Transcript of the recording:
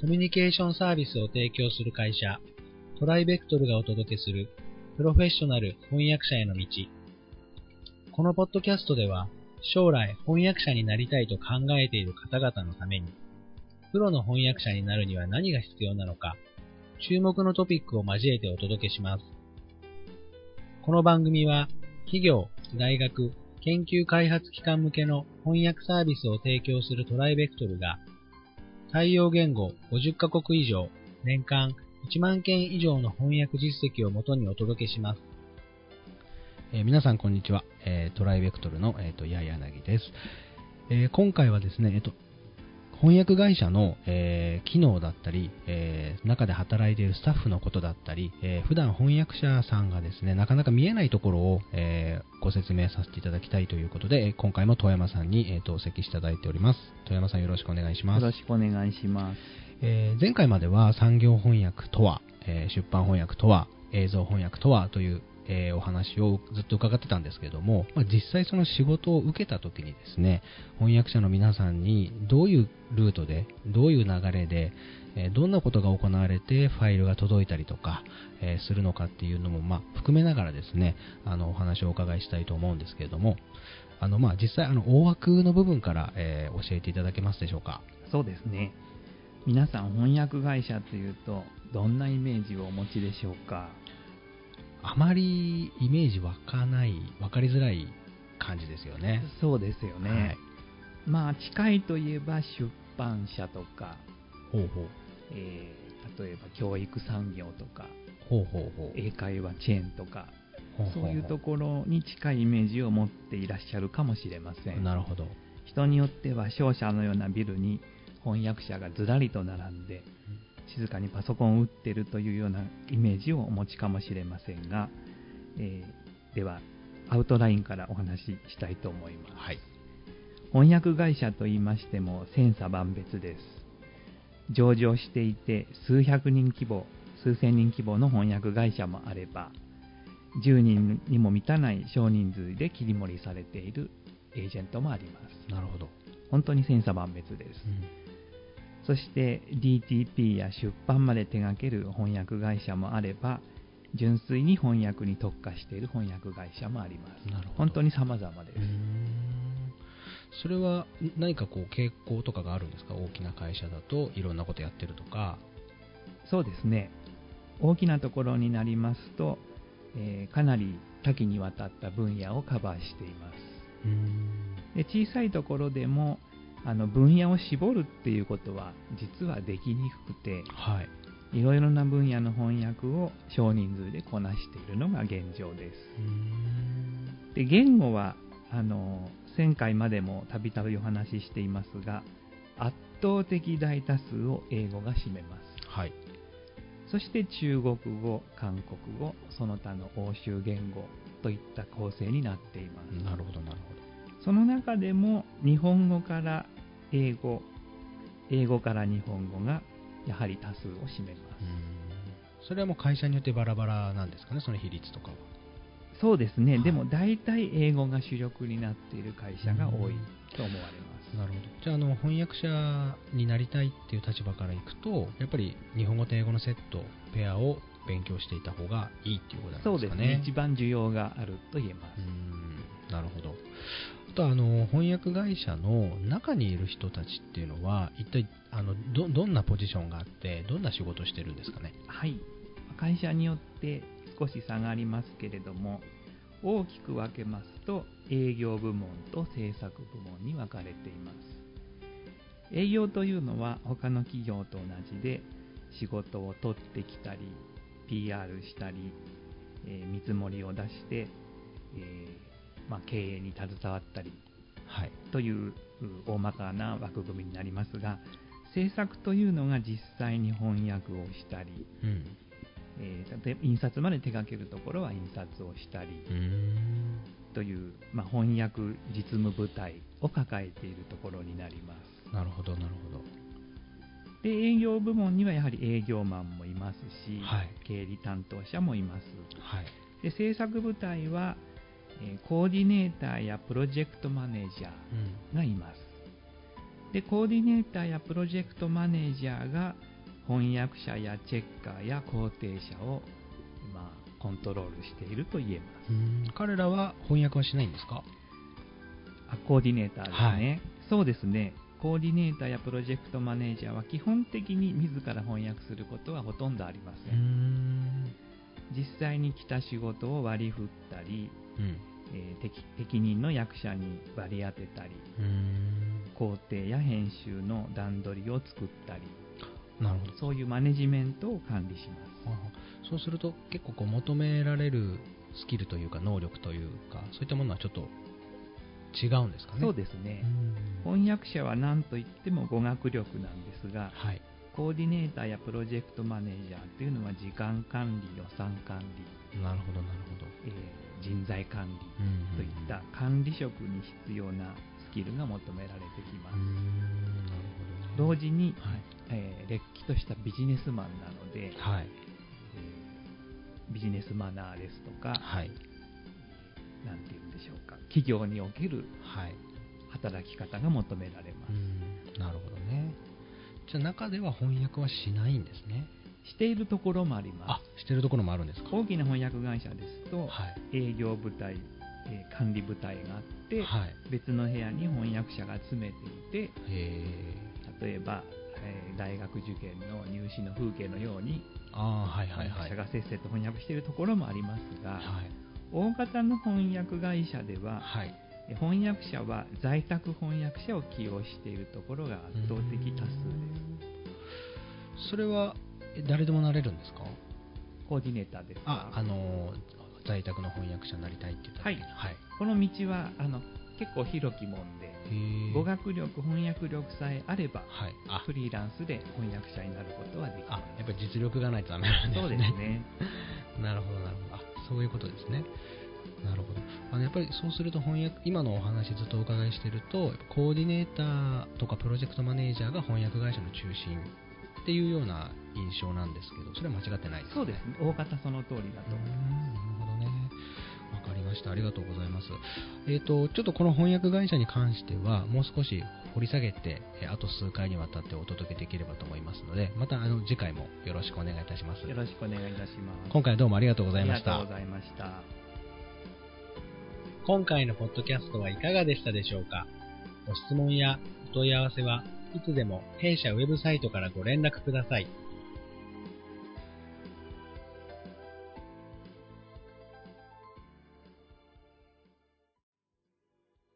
コミュニケーションサービスを提供する会社、トライベクトルがお届けするプロフェッショナル翻訳者への道。このポッドキャストでは、将来翻訳者になりたいと考えている方々のために、プロの翻訳者になるには何が必要なのか、注目のトピックを交えてお届けします。この番組は、企業、大学、研究開発機関向けの翻訳サービスを提供するトライベクトルが、対応言語50カ国以上、年間1万件以上の翻訳実績をもとにお届けします。えー、皆さんこんにちは。えー、トライベクトルの、えーと、ややなぎです、えー、今回はですね、えーと、翻訳会社の、え機能だったり、え中で働いているスタッフのことだったり、え普段翻訳者さんがですね、なかなか見えないところを、えご説明させていただきたいということで、今回も遠山さんに、えーと、お席していただいております。遠山さんよろしくお願いします。よろしくお願いします。えー、前回までは産業翻訳とは、えー、出版翻訳とは、映像翻訳とはという、えー、お話をずっと伺ってたんですけども、まあ、実際その仕事を受けた時にですね、翻訳者の皆さんにどういうルートで、どういう流れで、えどんなことが行われてファイルが届いたりとか、えするのかっていうのも、まあ、含めながらですね、あのお話をお伺いしたいと思うんですけれども、あのまあ、実際あの大枠の部分から、え教えていただけますでしょうか？そうですね。皆さん翻訳会社というとどんなイメージをお持ちでしょうか？あまりイメージ湧かない分かりづらい感じですよね。そうですよね、はい、まあ近いといえば出版社とかほうほう、えー、例えば教育産業とかほうほうほう。英会話チェーンとかそういうところに近いイメージを持っていらっしゃるかもしれません。なるほど。人によっては商社のようなビルに翻訳者がずらりと並んで静かにパソコンを打ってるというようなイメージをお持ちかもしれませんが、えー、ではアウトラインからお話ししたいと思います、はい、翻訳会社といいましても千差万別です。上場していて数百人規模数千人規模の翻訳会社もあれば10人にも満たない少人数で切り盛りされているエージェントもあります。なるほど。本当に千差万別です、うんそして DTP や出版まで手掛ける翻訳会社もあれば、純粋に翻訳に特化している翻訳会社もあります。なるほど本当に様々です。それは何かこう傾向とかがあるんですか？大きな会社だといろんなことやってるとか。そうですね。大きなところになりますと、えー、かなり多岐にわたった分野をカバーしています。で小さいところでもあの分野を絞るっていうことは実はできにくくて、はい、いろいろな分野の翻訳を少人数でこなしているのが現状です。で言語はあの前回までもたびたびお話ししていますが圧倒的大多数を英語が占めます。はいそして中国語、韓国語、その他の欧州言語といった構成になっています。なるほど、なるほど。その中でも日本語から英語、英語から日本語がやはり多数を占めます。それはもう会社によってバラバラなんですかね、その比率とかは。そうですね、はい、でも大体英語が主力になっている会社が多いと思われます。なるほど。じゃあ、あの翻訳者になりたいっていう立場からいくと、やっぱり日本語と英語のセット、ペアを勉強していた方がいいっていうことなんですかね？そうですね、一番需要があると言えます。なるほど。あとあの翻訳会社の中にいる人たちっていうのは一体あのどどんなポジションがあってどんな仕事をしてるんですかね？はい。会社によって少し差がありますけれども大きく分けますと営業部門と制作部門に分かれています。営業というのは他の企業と同じで仕事を取ってきたり PR したり、えー、見積もりを出して、えーまあ、経営に携わったり、はい、という大まかな枠組みになりますが制作というのが実際に翻訳をしたり、うん、えー、印刷まで手掛けるところは印刷をしたりという、まあ、翻訳実務部隊を抱えているところになります。なるほどなるほど。で営業部門にはやはり営業マンもいますし、はい、経理担当者もいます、はい、で制作部隊はえコーディネーターやプロジェクトマネージャーがいます。で、コーディネーターやプロジェクトマネージャーが翻訳者やチェッカーや肯定者を、まあ、コントロールしていると言えます。うん彼らは翻訳はしないんですか？あコーディネーターですね、そうですね。コーディネーターやプロジェクトマネージャーは基本的に自ら翻訳することはほとんどありませ。うんん実際に来た仕事を割り振ったり、うんえー適適任の役者に割り当てたり、うん。工程や編集の段取りを作ったり、なるほど。そういうマネジメントを管理しまあそうすると結構こう求められるスキルというか能力というかそういったものはちょっと違うんですかす。ね。そうですね。うん。翻訳者は何といっても語学力なんですが、はいコーディネーターやプロジェクトマネージャーっていうのは時間管理、予算管理、なるほどなるほど。えー人材管理うんといった管理職に必要なスキルが求められてきます。うんなるほど。ね同時に、はい。えーれっきとしたビジネスマンなので、はい。えービジネスマナーですとか、はい。なんて言うんでしょうか、企業におけるはい。働き方が求められます。うん。なるほどねじゃあ中では翻訳はしないんですね。しているところもありあましてるところもあるんですか？す。大きな翻訳会社ですと、はい。営業部隊、えー管理部隊があって、はい。別の部屋に翻訳者が詰めていて、え例えば、えー大学受験の入試の風景のように、ー、ああはいはいはい。翻訳者がせっせと翻訳しているところもありますが、はい。大型の翻訳会社では、はい。え翻訳者は在宅翻訳者を起用しているところが圧倒的多数です。それはえ誰でもなれるんですか？コーディネーターです。かああの在宅の翻訳者になりたいって言ったはい。はい。この道はあの結構広きもんで、語学力、翻訳力さえあれば、はい。あ。フリーランスで翻訳者になることはできまあす。やっぱり実力がないとダメなんですね。そうですね。なるほどなるほど。あそういうことですねなるほどあのやっぱりそうすると翻訳今のお話ずっとお伺いしてるとコーディネーターとかプロジェクトマネージャーが翻訳会社の中心っていうような印象なんですけどそれは間違ってないですねそうですね。大方その通りだと思います。なるほどね。わかりました。ありがとうございます。えっ、と、ちょっとこの翻訳会社に関しては、もう少し掘り下げて、えーあと数回にわたってお届けできればと思いますので、またあの次回もよろしくお願いいたします。よろしくお願いいたします。今回どうもありがとうございましたありがとうご。ざいました。今回のポッドキャストはいかがでしたでしょうか？ご質問やお問い合わせはいつでも弊社ウェブサイトからご連絡ください。